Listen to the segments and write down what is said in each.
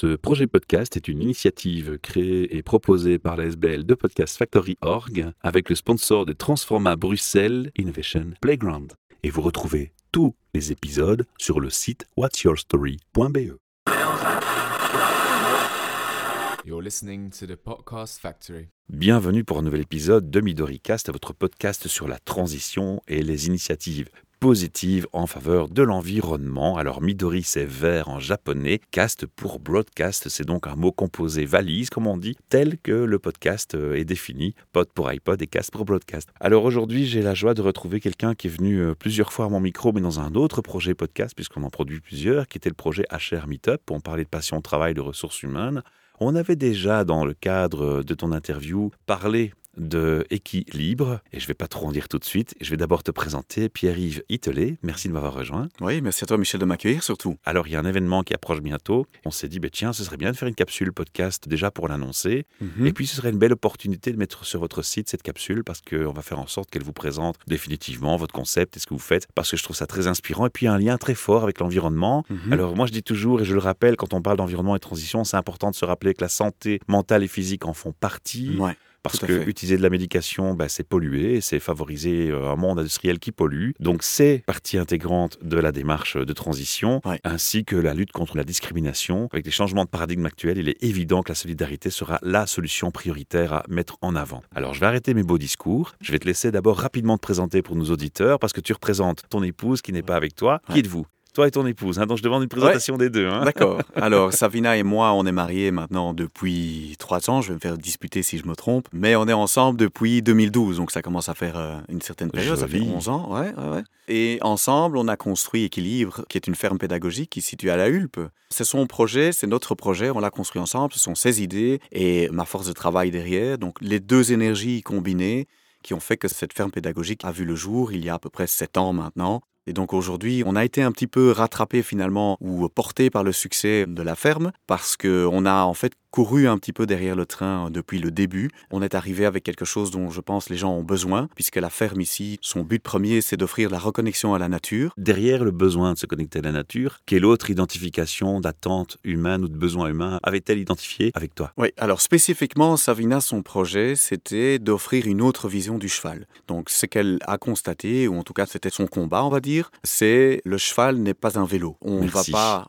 Ce projet podcast est une initiative créée et proposée par la SBL de Podcast Factory Org avec le sponsor de Transforma Bruxelles Innovation Playground. Et vous retrouvez tous les épisodes sur le site whatsyourstory.be. You're listening to the Podcast Factory. Bienvenue pour un nouvel épisode de MidoriCast, votre podcast sur la transition et les initiatives positives en faveur de l'environnement. Alors Midori c'est vert en japonais, cast pour broadcast, c'est donc un mot composé valise comme on dit, tel que le podcast euh, est défini, pod pour iPod et cast pour broadcast. Alors aujourd'hui j'ai la joie de retrouver quelqu'un qui est venu euh, plusieurs fois à mon micro mais dans un autre projet podcast puisqu'on en produit plusieurs, qui était le projet HR Meetup, où on parlait de passion, travail, de ressources humaines. On avait déjà, dans le cadre de ton interview, parlé de équilibre, et je ne vais pas trop en dire tout de suite. Je vais d'abord te présenter Pierre-Yves Itelet. Merci de m'avoir rejoint. Oui, merci à toi Michel de m'accueillir surtout. Alors, il y a un événement qui approche bientôt. On s'est dit, bah, tiens, ce serait bien de faire une capsule podcast déjà pour l'annoncer. Mhm. Et puis, ce serait une belle opportunité de mettre sur votre site cette capsule parce qu'on va faire en sorte qu'elle vous présente définitivement votre concept et ce que vous faites parce que je trouve ça très inspirant. Et puis, il y a un lien très fort avec l'environnement. Mhm. Alors, moi, je dis toujours, et je le rappelle, quand on parle d'environnement et de transition, c'est important de se rappeler que la santé mentale et physique en font partie. Ouais. Parce que fait. utiliser de la médication, bah, c'est polluer, c'est favoriser euh, un monde industriel qui pollue. Donc c'est partie intégrante de la démarche de transition, Ouais. ainsi que la lutte contre la discrimination. Avec les changements de paradigme actuels, il est évident que la solidarité sera la solution prioritaire à mettre en avant. Alors je vais arrêter mes beaux discours. Je vais te laisser d'abord rapidement te présenter pour nos auditeurs, parce que tu représentes ton épouse qui n'est pas avec toi. Qui êtes-vous? Toi et ton épouse. hein, donc je demande une présentation des deux. hein. D'accord. Alors, Savina et moi, on est mariés maintenant depuis trois ans. Je vais me faire disputer si je me trompe. Mais on est ensemble depuis 2012. Donc, ça commence à faire euh, une certaine période. Ça fait Joli. 11 ans. Ouais, ouais, ouais. Et ensemble, on a construit Équilibre, qui est une ferme pédagogique qui est située à La Hulpe. C'est son projet, c'est notre projet. On l'a construit ensemble. Ce sont ses idées et ma force de travail derrière. Donc, les deux énergies combinées qui ont fait que cette ferme pédagogique a vu le jour il y a à peu près sept ans maintenant. Et donc aujourd'hui, on a été un petit peu rattrapé finalement ou porté par le succès de la ferme parce que on a en fait couru un petit peu derrière le train depuis le début. On est arrivé avec quelque chose dont je pense les gens ont besoin puisque la ferme ici, son but premier, c'est d'offrir la reconnexion à la nature. Derrière le besoin de se connecter à la nature, quelle autre identification d'attente humaine ou de besoin humain avait-elle identifié avec toi? Oui, alors spécifiquement, Savina, son projet, c'était d'offrir une autre vision du cheval. Donc ce qu'elle a constaté, ou en tout cas c'était son combat, on va dire, c'est le cheval n'est pas un vélo. On ne va pas,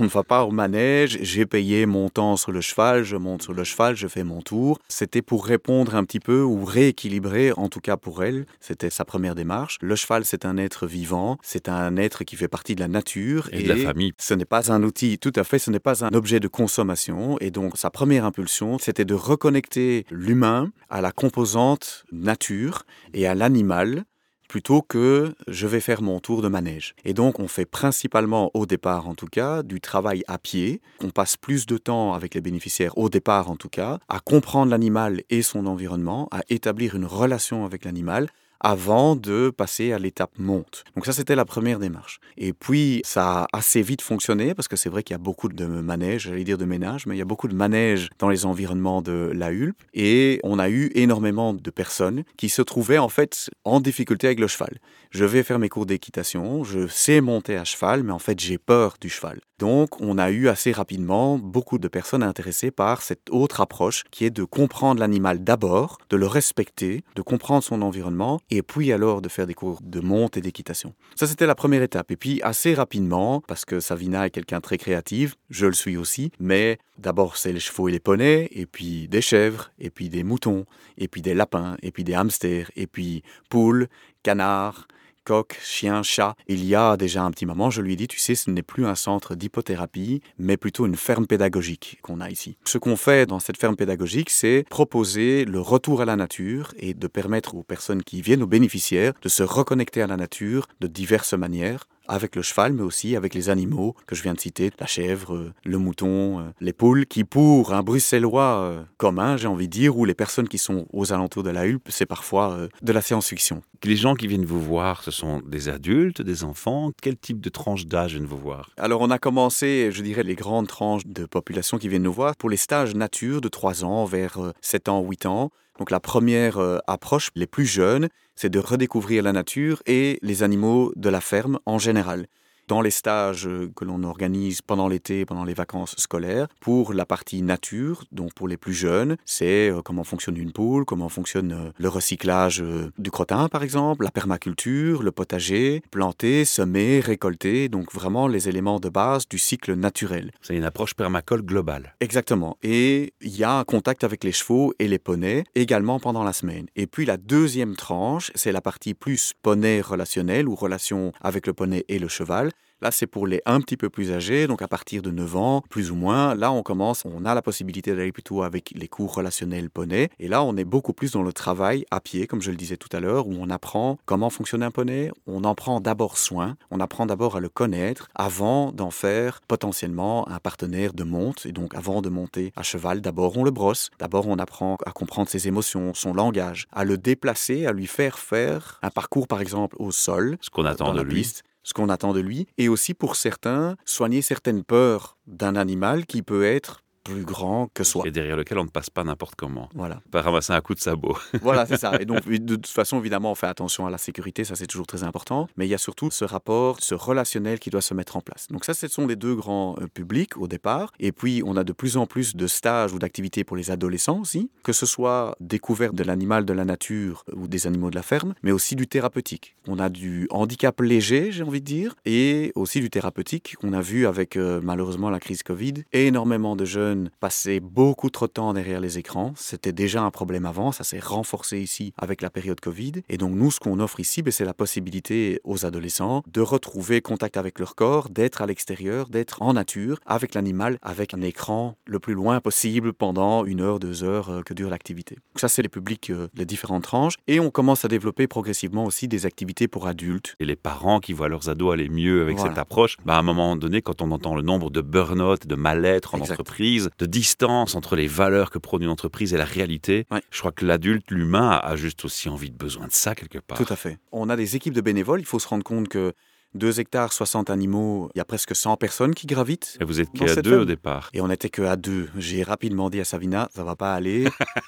on ne va pas au manège, j'ai payé mon temps sur le cheval, je monte sur le cheval, je fais mon tour. C'était pour répondre un petit peu ou rééquilibrer, en tout cas pour elle, c'était sa première démarche. Le cheval, c'est un être vivant, c'est un être qui fait partie de la nature Et de la famille. ce n'est pas un outil, tout à fait, ce n'est pas un objet de consommation. Et donc, sa première impulsion, c'était de reconnecter l'humain à la composante nature et à l'animal plutôt que je vais faire mon tour de manège. Et donc, on fait principalement, au départ en tout cas, du travail à pied. On passe plus de temps avec les bénéficiaires, au départ en tout cas, à comprendre l'animal et son environnement, à établir une relation avec l'animal avant de passer à l'étape monte. Donc ça, c'était la première démarche. Et puis, ça a assez vite fonctionné, parce que c'est vrai qu'il y a beaucoup de manèges, j'allais dire de ménages, mais il y a beaucoup de manèges dans les environnements de la Hulpe. Et on a eu énormément de personnes qui se trouvaient en fait en difficulté avec le cheval. Je vais faire mes cours d'équitation, je sais monter à cheval, mais en fait, j'ai peur du cheval. Donc, on a eu assez rapidement beaucoup de personnes intéressées par cette autre approche qui est de comprendre l'animal d'abord, de le respecter, de comprendre son environnement et puis alors de faire des cours de monte et d'équitation. Ça, c'était la première étape. Et puis, assez rapidement, parce que Savina est quelqu'un très créatif, je le suis aussi, mais d'abord, c'est les chevaux et les poneys, et puis des chèvres, et puis des moutons, et puis des lapins, et puis des hamsters, et puis poules, canards, coq, chien, chat. Il y a déjà un petit moment, je lui ai dit, tu sais, ce n'est plus un centre d'hypothérapie, mais plutôt une ferme pédagogique qu'on a ici. Ce qu'on fait dans cette ferme pédagogique, c'est proposer le retour à la nature et de permettre aux personnes qui viennent, aux bénéficiaires, de se reconnecter à la nature de diverses manières avec le cheval, mais aussi avec les animaux que je viens de citer, la chèvre, euh, le mouton, euh, les poules, qui pour un bruxellois euh, commun, j'ai envie de dire, ou les personnes qui sont aux alentours de la Hulpe, c'est parfois de la science-fiction. Les gens qui viennent vous voir, ce sont des adultes, des enfants Quel type de tranche d'âge viennent vous voir? Alors on a commencé, je dirais, les grandes tranches de population qui viennent nous voir pour les stages nature de 3 ans vers euh, 7 ans, 8 ans. Donc la première euh, approche, les plus jeunes, c'est de redécouvrir la nature et les animaux de la ferme en général. Dans les stages euh, que l'on organise pendant l'été, pendant les vacances scolaires. Pour la partie nature, donc pour les plus jeunes, c'est euh, comment fonctionne une poule, comment fonctionne euh, le recyclage du crottin par exemple, la permaculture, le potager, planter, semer, récolter, donc vraiment les éléments de base du cycle naturel. C'est une approche permacole globale. Exactement. Et il y a un contact avec les chevaux et les poneys également pendant la semaine. Et puis la deuxième tranche, c'est la partie plus poney relationnelle ou relation avec le poney et le cheval. Là, c'est pour les un petit peu plus âgés, donc à partir de 9 ans, plus ou moins. Là, on commence, on a la possibilité d'aller plutôt avec les cours relationnels poney. Et là, on est beaucoup plus dans le travail à pied, comme je le disais tout à l'heure, où on apprend comment fonctionne un poney. On en prend d'abord soin. On apprend d'abord à le connaître avant d'en faire potentiellement un partenaire de monte. Et donc, avant de monter à cheval, d'abord on le brosse. D'abord, on apprend à comprendre ses émotions, son langage, à le déplacer, à lui faire faire un parcours, par exemple, au sol. Ce qu'on attend de lui ce qu'on attend de lui, et aussi pour certains, soigner certaines peurs d'un animal qui peut être plus grand que soi. Et derrière lequel on ne passe pas n'importe comment. Voilà. Pas ramasser un coup de sabot. voilà, c'est ça. Et donc, de toute façon, évidemment, on fait attention à la sécurité, ça c'est toujours très important. Mais il y a surtout ce rapport, ce relationnel qui doit se mettre en place. Donc ça, ce sont les deux grands euh, publics au départ. Et puis, on a de plus en plus de stages ou d'activités pour les adolescents aussi, que ce soit découverte de l'animal de la nature ou des animaux de la ferme, mais aussi du thérapeutique. On a du handicap léger, j'ai envie de dire, et aussi du thérapeutique. On a vu avec euh, malheureusement la crise Covid, énormément de jeunes passer beaucoup trop de temps derrière les écrans. C'était déjà un problème avant, ça s'est renforcé ici avec la période Covid. Et donc nous, ce qu'on offre ici, ben, c'est la possibilité aux adolescents de retrouver contact avec leur corps, d'être à l'extérieur, d'être en nature, avec l'animal, avec un écran le plus loin possible pendant une heure, deux heures euh, que dure l'activité. Donc ça, c'est les publics, euh, les différentes tranches. Et on commence à développer progressivement aussi des activités pour adultes. Et les parents qui voient leurs ados aller mieux avec cette approche, bah, à un moment donné, quand on entend le nombre de burn-out, de mal-être en entreprise, de distance entre les valeurs que prône une entreprise et la réalité. Je crois que l'adulte, l'humain, a juste aussi envie de besoin de ça quelque part. Tout à fait. On a des équipes de bénévoles. Il faut se rendre compte que 2 hectares, 60 animaux, il y a presque 100 personnes qui gravitent. Et vous êtes qu'à deux au départ? Et on n'était que à deux. J'ai rapidement dit à Savina, ça va pas aller,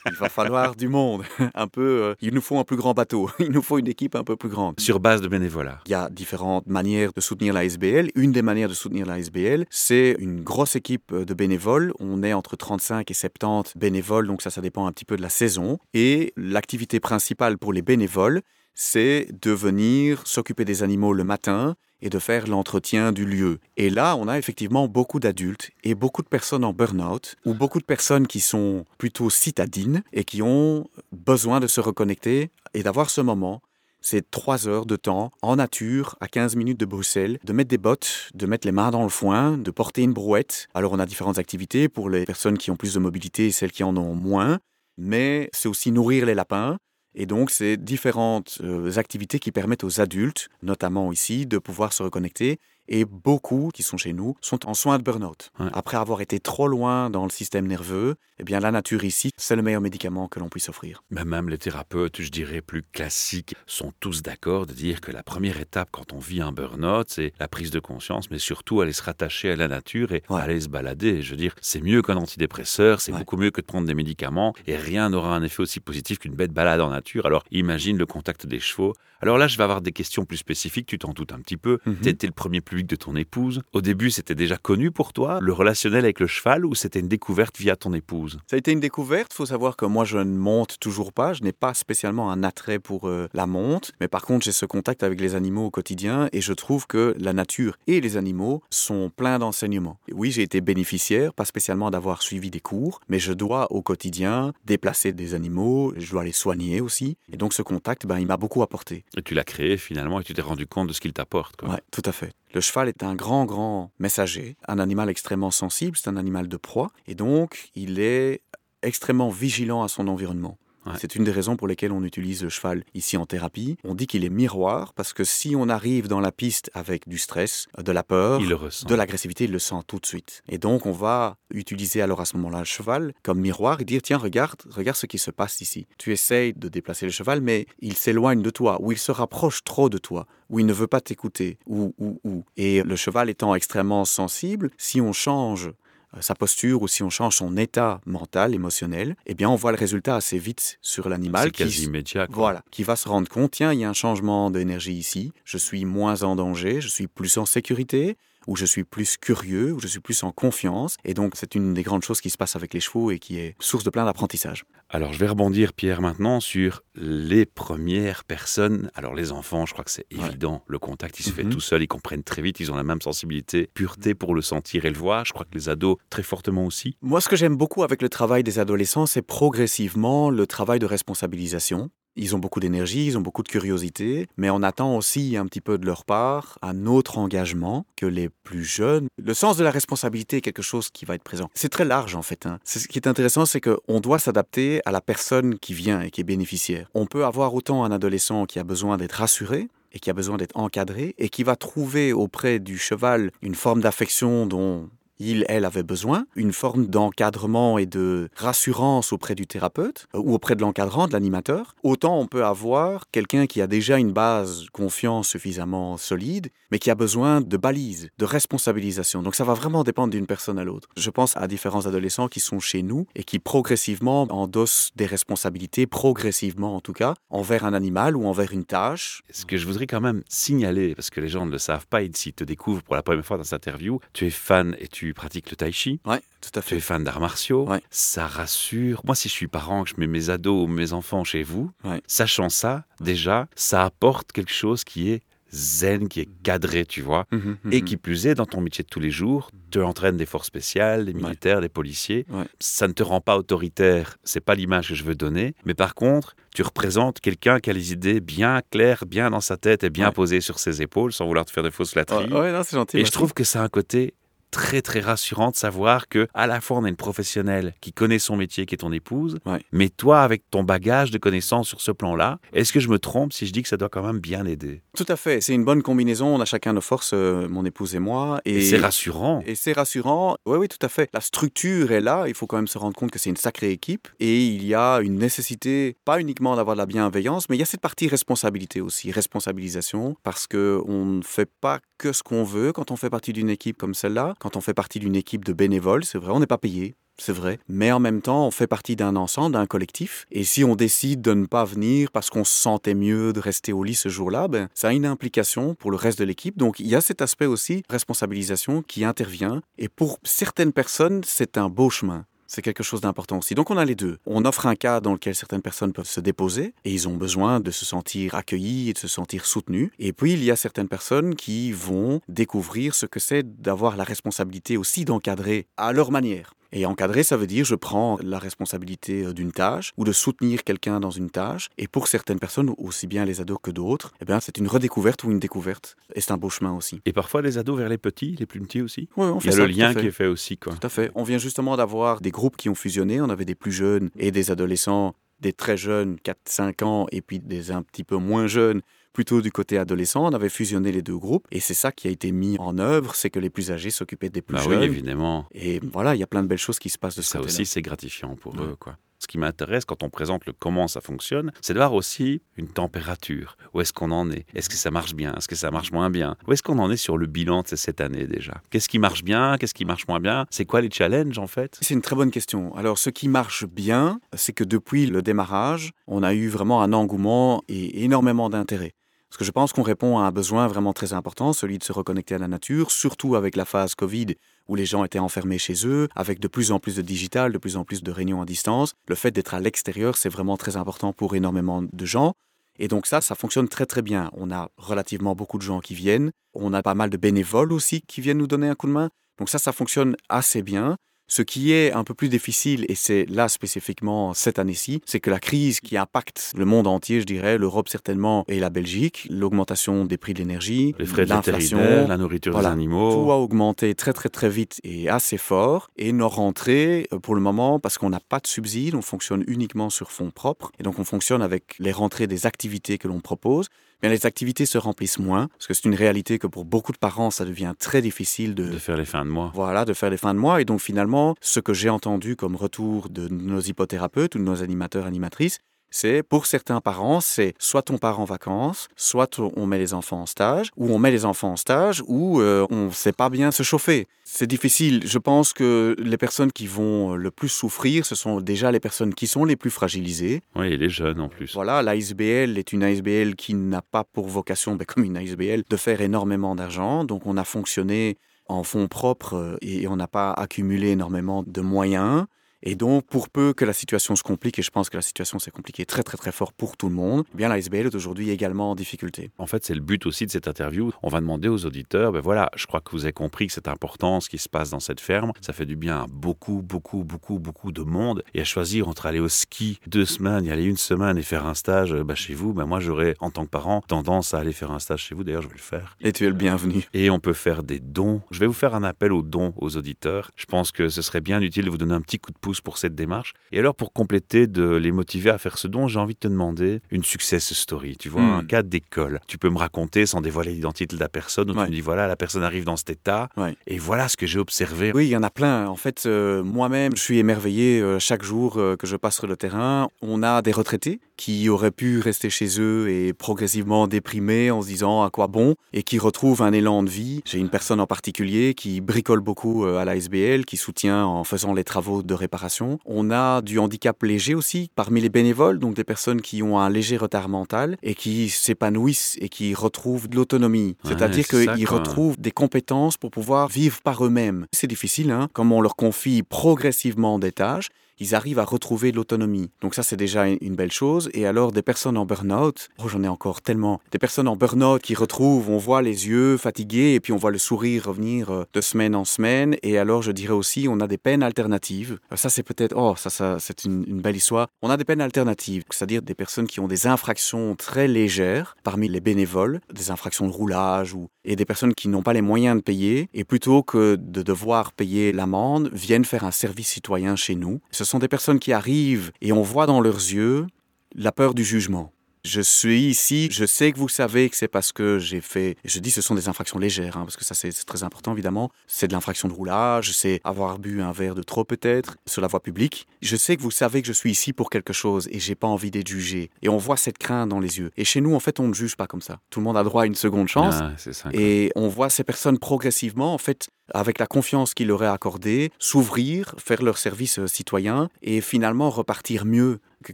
il va falloir du monde. Un peu, euh, il nous faut un plus grand bateau, il nous faut une équipe un peu plus grande. Sur base de bénévolat. Il y a différentes manières de soutenir la SBL. Une des manières de soutenir la SBL, c'est une grosse équipe de bénévoles. On est entre 35 et 70 bénévoles, donc ça, ça dépend un petit peu de la saison. Et l'activité principale pour les bénévoles, c'est de venir s'occuper des animaux le matin et de faire l'entretien du lieu. Et là, on a effectivement beaucoup d'adultes et beaucoup de personnes en burn-out ou beaucoup de personnes qui sont plutôt citadines et qui ont besoin de se reconnecter et d'avoir ce moment. C'est trois heures de temps en nature, à 15 minutes de Bruxelles, de mettre des bottes, de mettre les mains dans le foin, de porter une brouette. Alors on a différentes activités pour les personnes qui ont plus de mobilité et celles qui en ont moins, mais c'est aussi nourrir les lapins, et donc, c'est différentes euh, activités qui permettent aux adultes, notamment ici, de pouvoir se reconnecter et beaucoup qui sont chez nous sont en soins de burn-out. Après avoir été trop loin dans le système nerveux, eh bien la nature ici, c'est le meilleur médicament que l'on puisse offrir. Mais même les thérapeutes, je dirais plus classiques, sont tous d'accord de dire que la première étape quand on vit un burn-out, c'est la prise de conscience, mais surtout aller se rattacher à la nature et aller se balader. Je veux dire, c'est mieux qu'un antidépresseur, c'est beaucoup mieux que de prendre des médicaments et rien n'aura un effet aussi positif qu'une bête balade en nature. Alors imagine le contact des chevaux. Alors là, je vais avoir des questions plus spécifiques, tu t'en doutes un petit peu. Mm Tu étais le premier plus de ton épouse. Au début, c'était déjà connu pour toi, le relationnel avec le cheval, ou c'était une découverte via ton épouse? Ça a été une découverte. Il faut savoir que moi, je ne monte toujours pas. Je n'ai pas spécialement un attrait pour euh, la monte. Mais par contre, j'ai ce contact avec les animaux au quotidien et je trouve que la nature et les animaux sont pleins d'enseignements. Oui, j'ai été bénéficiaire, pas spécialement d'avoir suivi des cours, mais je dois au quotidien déplacer des animaux, je dois les soigner aussi. Et donc, ce contact, ben, il m'a beaucoup apporté. Et tu l'as créé finalement et tu t'es rendu compte de ce qu'il t'apporte. Oui, tout à fait. Le cheval est un grand, grand messager, un animal extrêmement sensible, c'est un animal de proie, et donc il est extrêmement vigilant à son environnement. C'est une des raisons pour lesquelles on utilise le cheval ici en thérapie. On dit qu'il est miroir parce que si on arrive dans la piste avec du stress, de la peur, de l'agressivité, il le sent tout de suite. Et donc on va utiliser alors à ce moment-là le cheval comme miroir et dire tiens regarde, regarde ce qui se passe ici. Tu essayes de déplacer le cheval mais il s'éloigne de toi ou il se rapproche trop de toi ou il ne veut pas t'écouter ou ou ou. Et le cheval étant extrêmement sensible, si on change euh, sa posture ou si on change son état mental, émotionnel, eh bien on voit le résultat assez vite sur l'animal. Quasi qui, immédiat. quoi. voilà, qui va se rendre compte, tiens, il y a un changement d'énergie ici, je suis moins en danger, je suis plus en sécurité, ou je suis plus curieux, ou je suis plus en confiance. Et donc c'est une des grandes choses qui se passe avec les chevaux et qui est source de plein d'apprentissage. Alors, je vais rebondir, Pierre, maintenant sur les premières personnes. Alors, les enfants, je crois que c'est Ouais. évident. Le contact, il se fait Mhm. tout seul. Ils comprennent très vite. Ils ont la même sensibilité, pureté pour le sentir et le voir. Je crois que les ados, très fortement aussi. Moi, ce que j'aime beaucoup avec le travail des adolescents, c'est progressivement le travail de responsabilisation. Ils ont beaucoup d'énergie, ils ont beaucoup de curiosité, mais on attend aussi un petit peu de leur part un autre engagement que les plus jeunes. Le sens de la responsabilité est quelque chose qui va être présent. C'est très large en fait. hein. Ce qui est intéressant, c'est qu'on doit s'adapter à la personne qui vient et qui est bénéficiaire. On peut avoir autant un adolescent qui a besoin d'être rassuré, et qui a besoin d'être encadré et qui va trouver auprès du cheval une forme d'affection dont il, elle avait besoin, une forme d'encadrement et de rassurance auprès du thérapeute euh, ou auprès de l'encadrant, de l'animateur. Autant on peut avoir quelqu'un qui a déjà une base confiance suffisamment solide, mais qui a besoin de balises, de responsabilisation. Donc ça va vraiment dépendre d'une personne à l'autre. Je pense à différents adolescents qui sont chez nous et qui progressivement endossent des responsabilités, progressivement en tout cas, envers un animal ou envers une tâche. Ce que je voudrais quand même signaler, parce que les gens ne le savent pas, et s'ils te découvrent pour la première fois dans cette interview, tu es fan et tu pratiques le tai chi. Ouais, tout à Tu es fait. fan d'arts martiaux, Ouais. ça rassure. Moi, si je suis parent, que je mets mes ados ou mes enfants chez vous, Ouais. sachant ça, déjà, ça apporte quelque chose qui est zen, qui est cadré, tu vois. Mhm, Et mhm. qui plus est, dans ton métier de tous les jours, tu entraînes des forces spéciales, des militaires, des policiers. Ouais. Ça ne te rend pas autoritaire, c'est pas l'image que je veux donner. Mais par contre, tu représentes quelqu'un qui a les idées bien claires, bien dans sa tête et bien Ouais. posées sur ses épaules, sans vouloir te faire de fausses flatteries. Non, c'est gentil. Et je trouve que ça a un côté très très rassurant de savoir que à la fois on a une professionnelle qui connaît son métier qui est ton épouse Ouais. mais toi avec ton bagage de connaissances sur ce plan-là est-ce que je me trompe si je dis que ça doit quand même bien aider? Tout à fait. C'est une bonne combinaison. On a chacun nos forces, euh, mon épouse et moi. et, c'est rassurant Et c'est rassurant. Oui, oui, tout à fait. La structure est là. Il faut quand même se rendre compte que c'est une sacrée équipe. Et il y a une nécessité, pas uniquement d'avoir de la bienveillance, mais il y a cette partie responsabilité aussi, responsabilisation, parce que on ne fait pas que ce qu'on veut quand on fait partie d'une équipe comme celle-là. Quand on fait partie d'une équipe de bénévoles, c'est vrai, on n'est pas payé. C'est vrai. Mais en même temps, on fait partie d'un ensemble, d'un collectif. Et si on décide de ne pas venir parce qu'on se sentait mieux de rester au lit ce jour-là, ben, ça a une implication pour le reste de l'équipe. Donc il y a cet aspect aussi, responsabilisation, qui intervient. Et pour certaines personnes, c'est un beau chemin. C'est quelque chose d'important aussi. Donc on a les deux. On offre un cadre dans lequel certaines personnes peuvent se déposer et ils ont besoin de se sentir accueillis et de se sentir soutenus. Et puis il y a certaines personnes qui vont découvrir ce que c'est d'avoir la responsabilité aussi d'encadrer à leur manière. Et encadrer, ça veut dire je prends la responsabilité euh, d'une tâche ou de soutenir quelqu'un dans une tâche. Et pour certaines personnes, aussi bien les ados que d'autres, eh bien, c'est une redécouverte ou une découverte. Et c'est un beau chemin aussi. et parfois les ados vers les petits les plus petits aussi Ouais, on il fait y a ça, le lien qui est fait aussi quoi Tout à fait. On vient justement d'avoir des groupes qui ont fusionné. On avait des plus jeunes et des adolescents, des très jeunes, 4-5 ans, et puis des un petit peu moins jeunes, plutôt du côté adolescent. On avait fusionné les deux groupes. Et c'est ça qui a été mis en œuvre, c'est que les plus âgés s'occupaient des plus bah oui jeunes. évidemment et voilà, il y a plein de belles choses qui se passent de ce ça côté-là. aussi c'est gratifiant pour Ouais. eux quoi ce qui m'intéresse quand on présente le comment ça fonctionne, c'est de voir aussi une température. Où est-ce qu'on en est? Est-ce que ça marche bien? Est-ce que ça marche moins bien? Où est-ce qu'on en est sur le bilan de cette année déjà? Qu'est-ce qui marche bien? Qu'est-ce qui marche moins bien? C'est quoi les challenges en fait? C'est une très bonne question. Alors, ce qui marche bien, c'est que depuis le démarrage, on a eu vraiment un engouement et énormément d'intérêt. Parce que je pense qu'on répond à un besoin vraiment très important, celui de se reconnecter à la nature, surtout avec la phase Covid où les gens étaient enfermés chez eux, avec de plus en plus de digital, de plus en plus de réunions à distance. Le fait d'être à l'extérieur, c'est vraiment très important pour énormément de gens. Et donc ça, ça fonctionne très très bien. On a relativement beaucoup de gens qui viennent. On a pas mal de bénévoles aussi qui viennent nous donner un coup de main. Donc ça, ça fonctionne assez bien. Ce qui est un peu plus difficile, et c'est là spécifiquement cette année-ci, c'est que la crise qui impacte le monde entier, je dirais, l'Europe certainement et la Belgique, l'augmentation des prix de l'énergie, Les frais de l'inflation, la nourriture voilà. des animaux. tout a augmenté très très très vite et assez fort. Et nos rentrées, euh, pour le moment, parce qu'on n'a pas de subsides, on fonctionne uniquement sur fonds propres. Et donc on fonctionne avec les rentrées des activités que l'on propose. Bien, les activités se remplissent moins, parce que c'est une réalité que pour beaucoup de parents, ça devient très difficile de, de faire les fins de mois. voilà, de faire les fins de mois. Et donc finalement, ce que j'ai entendu comme retour de nos hypothérapeutes ou de nos animateurs, animatrices, C'est pour certains parents, c'est soit on part en vacances, soit on met les enfants en stage, ou on met les enfants en stage, ou euh, on ne sait pas bien se chauffer. C'est difficile. Je pense que les personnes qui vont le plus souffrir, ce sont déjà les personnes qui sont les plus fragilisées. Oui, et les jeunes en plus. Voilà, l'ASBL est une ASBL qui n'a pas pour vocation, ben, comme une ASBL, de faire énormément d'argent. Donc on a fonctionné en fonds propres euh, et on n'a pas accumulé énormément de moyens. Et donc, pour peu que la situation se complique, et je pense que la situation s'est compliquée très très très fort pour tout le monde, eh bien la SBL est aujourd'hui également en difficulté. En fait, c'est le but aussi de cette interview. On va demander aux auditeurs, ben voilà, je crois que vous avez compris que c'est important ce qui se passe dans cette ferme. Ça fait du bien à beaucoup, beaucoup, beaucoup, beaucoup de monde. Et à choisir entre aller au ski deux semaines, y aller une semaine et faire un stage ben, chez vous, ben moi j'aurais, en tant que parent, tendance à aller faire un stage chez vous. D'ailleurs, je vais le faire. Et tu es le bienvenu. Et on peut faire des dons. Je vais vous faire un appel aux dons aux auditeurs. Je pense que ce serait bien utile de vous donner un petit coup de pouce pour cette démarche. Et alors, pour compléter, de les motiver à faire ce don, j'ai envie de te demander une success story. Tu vois, Hmm. un cas d'école. Tu peux me raconter sans dévoiler l'identité de la personne, où Ouais. tu me dis voilà, la personne arrive dans cet état, Ouais. et voilà ce que j'ai observé. Oui, il y en a plein. En fait, euh, moi-même, je suis émerveillé euh, chaque jour euh, que je passe sur le terrain. On a des retraités qui auraient pu rester chez eux et progressivement déprimés en se disant à quoi bon et qui retrouvent un élan de vie. J'ai une personne en particulier qui bricole beaucoup à la SBL, qui soutient en faisant les travaux de réparation. On a du handicap léger aussi parmi les bénévoles, donc des personnes qui ont un léger retard mental et qui s'épanouissent et qui retrouvent de l'autonomie. Ouais, C'est-à-dire qu'ils retrouvent des compétences pour pouvoir vivre par eux-mêmes. C'est difficile, hein comme on leur confie progressivement des tâches, ils arrivent à retrouver l'autonomie. Donc ça, c'est déjà une belle chose. Et alors, des personnes en burn-out, oh, j'en ai encore tellement, des personnes en burn-out qui retrouvent, on voit les yeux fatigués et puis on voit le sourire revenir euh, de semaine en semaine. Et alors, je dirais aussi, on a des peines alternatives. Euh, Ça, c'est peut-être, oh, ça, c'est une, belle histoire. On a des peines alternatives, c'est-à-dire des personnes qui ont des infractions très légères parmi les bénévoles, des infractions de roulage ou et des personnes qui n'ont pas les moyens de payer et plutôt que de devoir payer l'amende, viennent faire un service citoyen chez nous. Sont des personnes qui arrivent et on voit dans leurs yeux la peur du jugement. Je suis ici, je sais que vous savez que c'est parce que j'ai fait, je dis ce sont des infractions légères, hein, parce que ça c'est très important évidemment, c'est de l'infraction de roulage, c'est avoir bu un verre de trop peut-être sur la voie publique. Je sais que vous savez que je suis ici pour quelque chose et j'ai pas envie d'être jugé. Et on voit cette crainte dans les yeux. Et chez nous en fait on ne juge pas comme ça. Tout le monde a droit à une seconde chance. Ah, ça. Et on voit ces personnes progressivement, en fait, avec la confiance qu'ils leur est accordée, s'ouvrir, faire leur service euh, citoyen et finalement repartir mieux que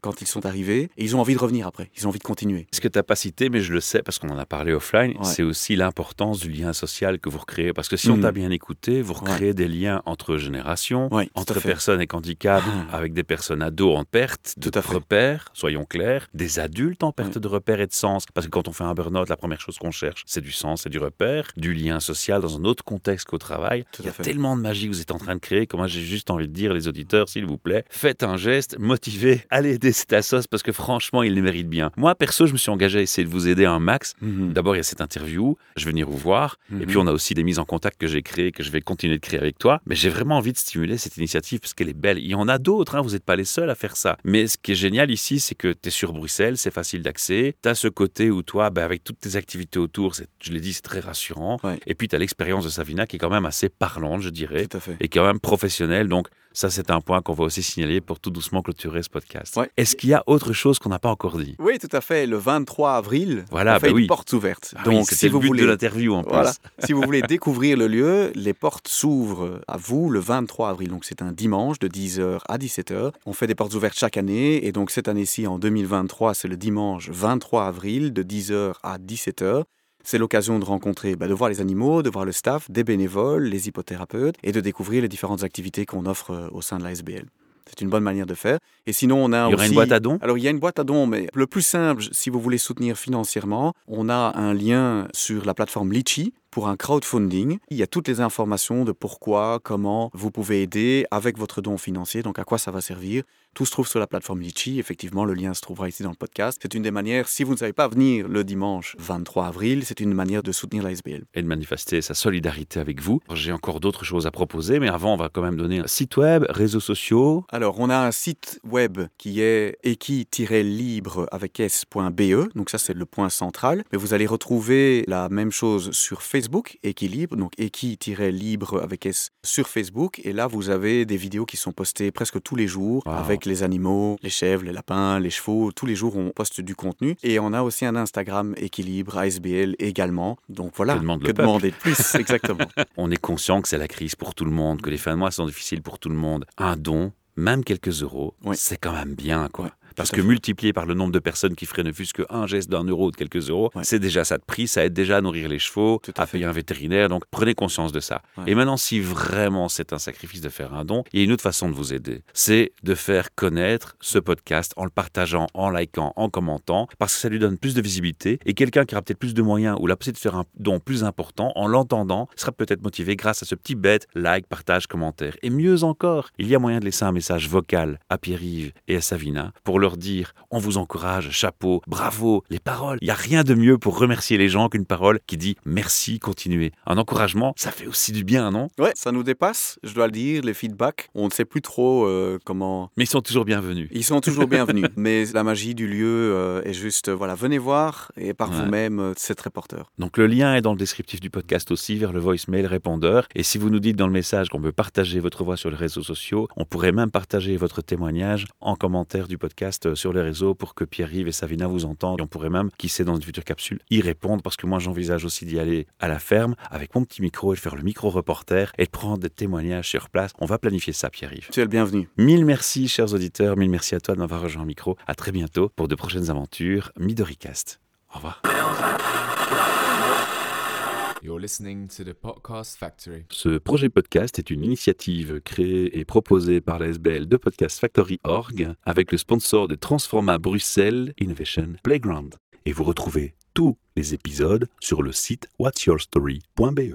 quand ils sont arrivés. Et ils ont envie de revenir après, ils ont envie de continuer. Ce que tu n'as pas cité, mais je le sais parce qu'on en a parlé offline, Ouais. c'est aussi l'importance du lien social que vous recréez. Parce que si on Mhm. t'a bien écouté, vous recréez des liens entre générations, Ouais, entre personnes avec handicap, Ah. avec des personnes ados en perte de Tout à fait. repères, soyons clairs, des adultes en perte de repères et de sens. Parce que quand on fait un burn-out, la première chose qu'on cherche, c'est du sens, c'est du repère, du lien social dans un autre contexte qu'au travail. Tout Il y a tellement de magie que vous êtes en train de créer que moi j'ai juste envie de dire, les auditeurs, s'il vous plaît, faites un geste, motivez, allez aider cet assos parce que franchement, il les mérite bien. Moi, perso, je me suis engagé à essayer de vous aider un max. Mhm. D'abord, il y a cette interview, je vais venir vous voir. Et Mhm. puis, on a aussi des mises en contact que j'ai créées, que je vais continuer de créer avec toi. Mais j'ai vraiment envie de stimuler cette initiative parce qu'elle est belle. Il y en a d'autres, hein, vous n'êtes pas les seuls à faire ça. Mais ce qui est génial ici, c'est que tu es sur Bruxelles, c'est facile d'accès. Tu as ce côté où toi, ben, avec toutes tes activités autour, je l'ai dit, c'est très rassurant. Ouais. Et puis, tu as l'expérience de Savina qui est quand même assez parlante, je dirais, Tout à fait. et quand même professionnelle. Donc, ça, c'est un point qu'on va aussi signaler pour tout doucement clôturer ce podcast. Ouais. Est-ce qu'il y a autre chose qu'on n'a pas encore dit? Oui, tout à fait. Le 23 avril, Voilà, on fait bah oui. une porte ouverte. Ah Donc, si le vous but voulez, de l'interview en. Voilà. si vous voulez découvrir le lieu, les portes s'ouvrent à vous le 23 avril. Donc c'est un dimanche de 10h à 17h. On fait des portes ouvertes chaque année. Et donc cette année-ci, en 2023, c'est le dimanche 23 avril de 10h à 17h. C'est l'occasion de rencontrer, bah, de voir les animaux, de voir le staff, des bénévoles, les hypothérapeutes et de découvrir les différentes activités qu'on offre euh, au sein de la SBL. C'est une bonne manière de faire. Et sinon, on a Il y aura aussi... une boîte à dons? Alors, il y a une boîte à dons, mais le plus simple, si vous voulez soutenir financièrement, on a un lien sur la plateforme Litchi pour un crowdfunding. Il y a toutes les informations de pourquoi, comment vous pouvez aider avec votre don financier, donc à quoi ça va servir. Tout se trouve sur la plateforme Litchi. Effectivement, le lien se trouvera ici dans le podcast. C'est une des manières, si vous ne savez pas venir le dimanche 23 avril, c'est une manière de soutenir la SBL. et de manifester sa solidarité avec vous. J'ai encore d'autres choses à proposer, mais avant, on va quand même donner un site web, réseaux sociaux. Alors, on a un site web qui est equi-libre avec s.be, donc ça c'est le point central. Mais vous allez retrouver la même chose sur Facebook Équilibre, donc Équi-libre avec S sur Facebook. Et là, vous avez des vidéos qui sont postées presque tous les jours Wow. avec les animaux, les chèvres, les lapins, les chevaux. Tous les jours, on poste du contenu. Et on a aussi un Instagram Équilibre, ASBL également. Donc voilà, Que demande demander de plus Exactement. On est conscient que c'est la crise pour tout le monde, que les fins de mois sont difficiles pour tout le monde. Un don, même quelques euros, Oui. c'est quand même bien, quoi. Parce que fait. multiplié par le nombre de personnes qui feraient ne fût-ce qu'un geste d'un euro ou de quelques euros, Ouais. c'est déjà ça de prix, ça aide déjà à nourrir les chevaux, à à, payer un vétérinaire, donc prenez conscience de ça. Ouais. Et maintenant, si vraiment c'est un sacrifice de faire un don, il y a une autre façon de vous aider, c'est de faire connaître ce podcast en le partageant, en likant, en commentant, parce que ça lui donne plus de visibilité, et quelqu'un qui aura peut-être plus de moyens ou la possibilité de faire un don plus important, en l'entendant, sera peut-être motivé grâce à ce petit bête, like, partage, commentaire. Et mieux encore, il y a moyen de laisser un message vocal à Pierre-Yves et à Savina pour leur dire on vous encourage, chapeau, bravo, les paroles. Il n'y a rien de mieux pour remercier les gens qu'une parole qui dit merci, continuez. Un encouragement, ça fait aussi du bien, non? Ouais, ça nous dépasse, je dois le dire, les feedbacks. On ne sait plus trop euh, comment. Mais ils sont toujours bienvenus. Ils sont toujours bienvenus, mais la magie du lieu euh, est juste, euh, voilà, venez voir et par Ouais. vous-même, c'est très porteur. Donc le lien est dans le descriptif du podcast aussi vers le voicemail répondeur. Et si vous nous dites dans le message qu'on peut partager votre voix sur les réseaux sociaux, on pourrait même partager votre témoignage en commentaire du podcast sur les réseaux pour que Pierre-Yves et Savina vous entendent. Et on pourrait même, qui sait dans une future capsule, y répondre parce que moi j'envisage aussi d'y aller à la ferme avec mon petit micro et de faire le micro-reporter et de prendre des témoignages sur place. On va planifier ça, Pierre-Yves. Tu es le bienvenu. Mille merci, chers auditeurs. Mille merci à toi de m'avoir rejoint au micro. À très bientôt pour de prochaines aventures Midoricast. Au revoir. You're listening to the Podcast Factory. Ce projet podcast est une initiative créée et proposée par la SBL de Podcast Factory Org avec le sponsor de Transforma Bruxelles Innovation Playground. Et vous retrouvez tous les épisodes sur le site whatsyourstory.be.